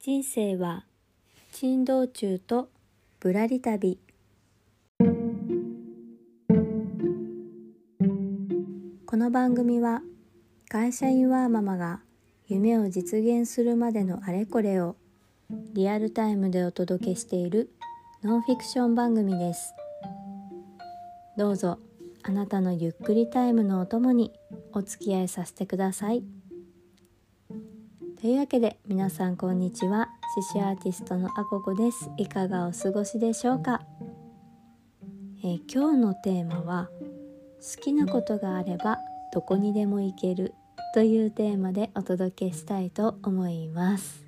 人生は珍道中とぶらり旅この番組は会社員ワーママが夢を実現するまでのあれこれをリアルタイムでお届けしているノンフィクション番組ですどうぞあなたのゆっくりタイムのお供にお付き合いさせてください。というわけで皆さんこんにちは。獅子アーティストのあここです。いかがお過ごしでしょうか、えー、今日のテーマは好きなことがあればどこにでも行けるというテーマでお届けしたいと思います。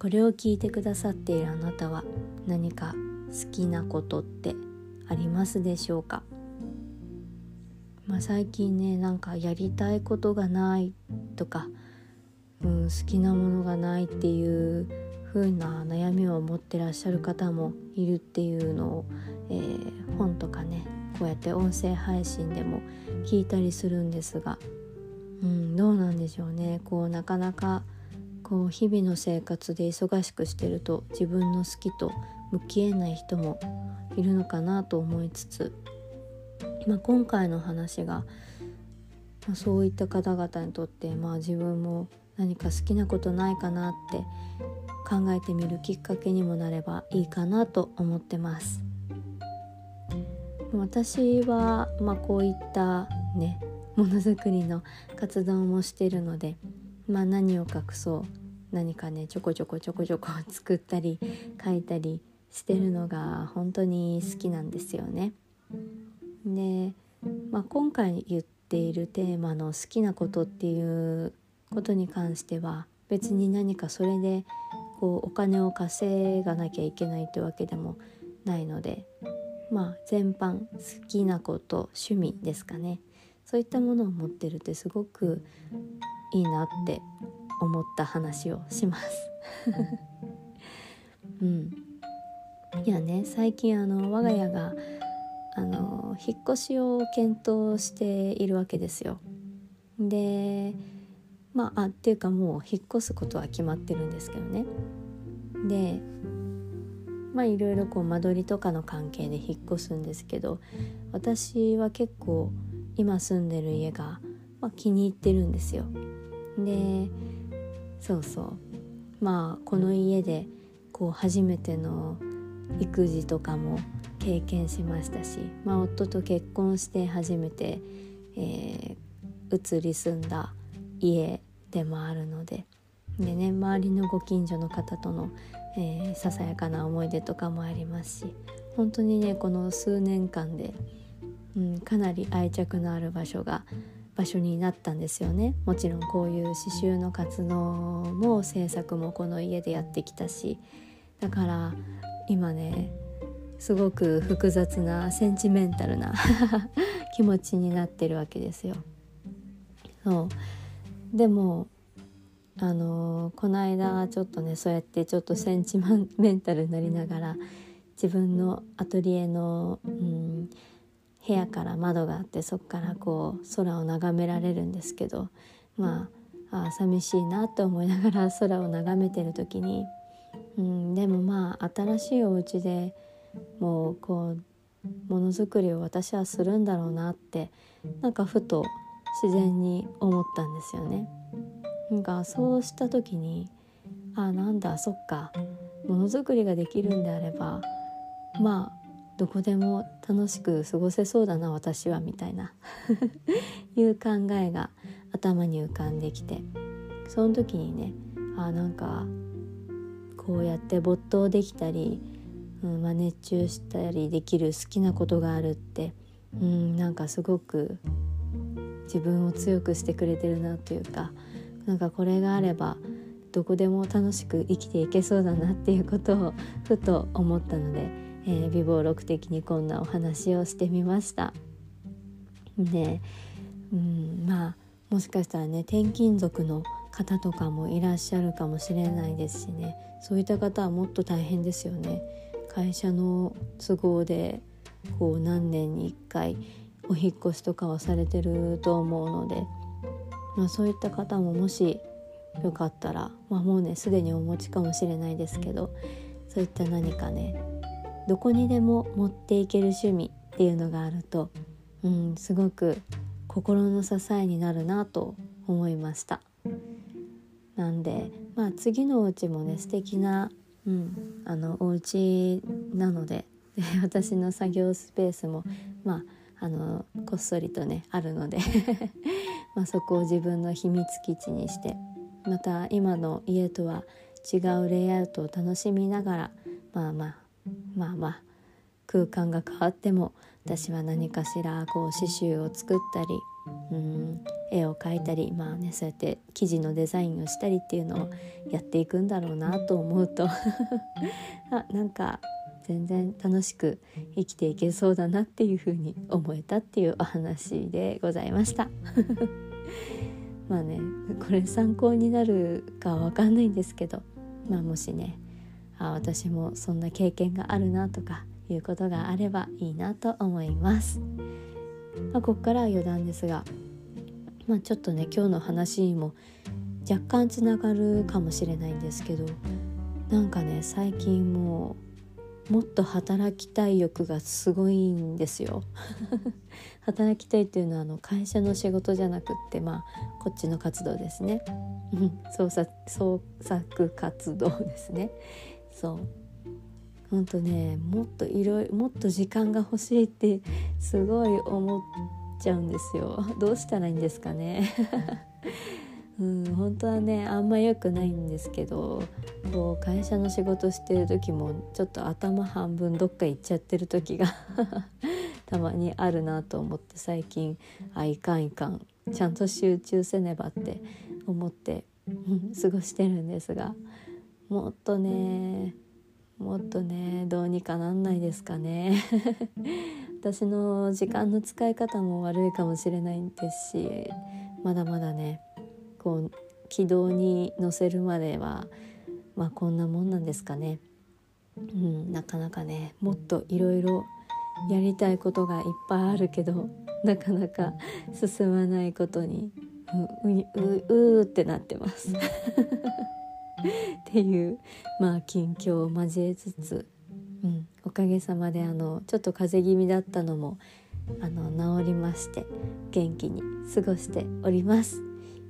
これを聞いてくださっているあなたは何か好きなことってありますでしょうか？まあ、最近ねなんかやりたいことがないとか、うん、好きなものがないっていう風な悩みを持ってらっしゃる方もいるっていうのを、えー、本とかねこうやって音声配信でも聞いたりするんですが、うん、どうなんでしょうね。こうなかなかこう日々の生活で忙しくしてると自分の好きと向き合えない人もいるのかなと思いつつまあ、今回の話が、まあ、そういった方々にとって、まあ、自分も何か好きなことないかなって考えてみるきっかけにもなればいいかなと思ってます。私は、まあ、こういったねものづくりの活動もしてるので、まあ、何を隠そう何かねちょこちょこちょこちょこ作ったり書いたりしてるのが本当に好きなんですよね。で、まあ、今回言っているテーマの好きなことっていうことに関しては別に何かそれでこうお金を稼がなきゃいけないってわけでもないのでまあ全般好きなこと趣味ですかね。そういったものを持ってるってすごくいいなって思った話をします。うん、いやね最近あの我が家があの引っ越しを検討しているわけですよ。でまああっていうかもう引っ越すことは決まってるんですけどね。でまあいろいろこう間取りとかの関係で引っ越すんですけど私は結構今住んでる家が、まあ、気に入ってるんですよ。でそうそうまあこの家でこう初めての育児とかも経験しましたし、まあ、夫と結婚して初めて、えー、移り住んだ家でもあるのでで、ね、周りのご近所の方との、えー、ささやかな思い出とかもありますし本当にねこの数年間で、うん、かなり愛着のある場所が場所になったんですよね。もちろんこういう刺繍の活動も制作もこの家でやってきたしだから今ねすごく複雑なセンチメンタルな 気持ちになってるわけですよ。そうでもあのこの間ちょっとねそうやってちょっとセンチメンタルになりながら自分のアトリエの、うん、部屋から窓があってそこからこう空を眺められるんですけどまああ寂しいなって思いながら空を眺めてる時に、うん、でもまあ新しいお家でもうこうものづくりを私はするんだろうなってなんかふと自然に思ったんですよね。なんかそうした時にあなんだそっかものづくりができるんであればまあどこでも楽しく過ごせそうだな私はみたいな いう考えが頭に浮かんできてその時にねあなんかこうやって没頭できたりうんまあ、熱中したりできる好きなことがあるって、うん、なんかすごく自分を強くしてくれてるなというかなんかこれがあればどこでも楽しく生きていけそうだなっていうことをふと思ったので、えー、美貌録的にこんなお話をしてみました。で、うん、まあもしかしたらね転勤族の方とかもいらっしゃるかもしれないですしねそういった方はもっと大変ですよね。会社の都合でこう何年に1回お引越しとかはされてると思うので、まあ、そういった方ももしよかったら、まあ、もうねすでにお持ちかもしれないですけどそういった何かねどこにでも持っていける趣味っていうのがあると、うん、すごく心の支えになるなと思いました。なんで、まあ、次のお家もね素敵な、うん、あのお家なのでで 私の作業スペースも、まあ、あのこっそりとねあるので まそこを自分の秘密基地にしてまた今の家とは違うレイアウトを楽しみながらまあまあまあまあ空間が変わっても私は何かしらこう刺繍を作ったりうん絵を描いたりまあねそうやって生地のデザインをしたりっていうのをやっていくんだろうなと思うと あなんか全然楽しく生きていけそうだなっていうふうに思えたっていうお話でございました。まあねこれ参考になるかわかんないんですけど、まあ、もしねあ私もそんな経験があるなとかいうことがあればいいなと思います。まあ、ここからは余談ですが、まあ、ちょっとね今日の話にも若干つながるかもしれないんですけどなんかね最近もうもっと働きたい欲がすごいんですよ。働きたいっていうのはあの会社の仕事じゃなくってまあこっちの活動ですね。創作創作活動ですね。そう。ほんとねもっといろいろもっと時間が欲しいってすごい思っちゃうんですよ。どうしたらいいんですかね。うん本当はねあんま良くないんですけどこう会社の仕事してる時もちょっと頭半分どっか行っちゃってる時が たまにあるなと思って最近あいかんいかんちゃんと集中せねばって思って過ごしてるんですがもっとねもっとねどうにかなんないですかね 私の時間の使い方も悪いかもしれないですしまだまだねこう軌道に乗せるまではまあこんなもんなんですかね。うん、なかなかねもっといろいろやりたいことがいっぱいあるけどなかなか進まないことにううううってなってます っていうまあ近況を交えつつ、うん、おかげさまであのちょっと風邪気味だったのもあの治りまして元気に過ごしております。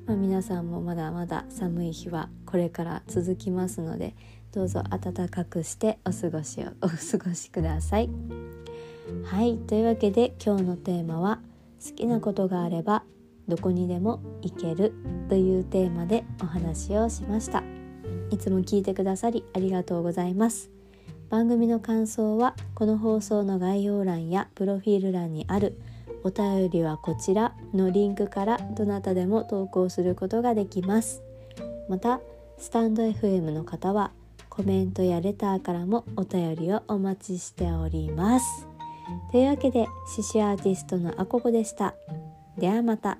まあ、皆さんもまだまだ寒い日はこれから続きますのでどうぞ暖かくしてお過ごしを お過ごしください。はいというわけで今日のテーマは「好きなことがあればどこにでも行ける」というテーマでお話をしました。いつも聞いてくださりありがとうございます。番組の感想はこの放送の概要欄やプロフィール欄にある「お便りはこちらのリンクからどなたでも投稿することができます。またスタンド FM の方はコメントやレターからもお便りをお待ちしております。というわけで獅子アーティストのあここでした。ではまた。